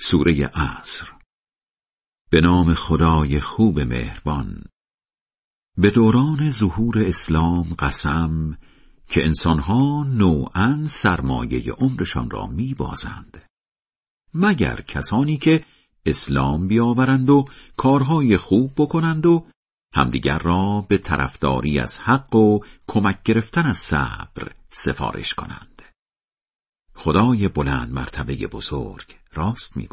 سوره عصر. به نام خدای خوب مهربان. به دوران ظهور اسلام قسم که انسانها نوعا سرمایه عمرشان را میبازند. مگر کسانی که اسلام بیاورند و کارهای خوب بکنند و همدیگر را به طرفداری از حق و کمک گرفتن از صبر سفارش کنند. خدای بلند مرتبه بزرگ. راست می‌گوید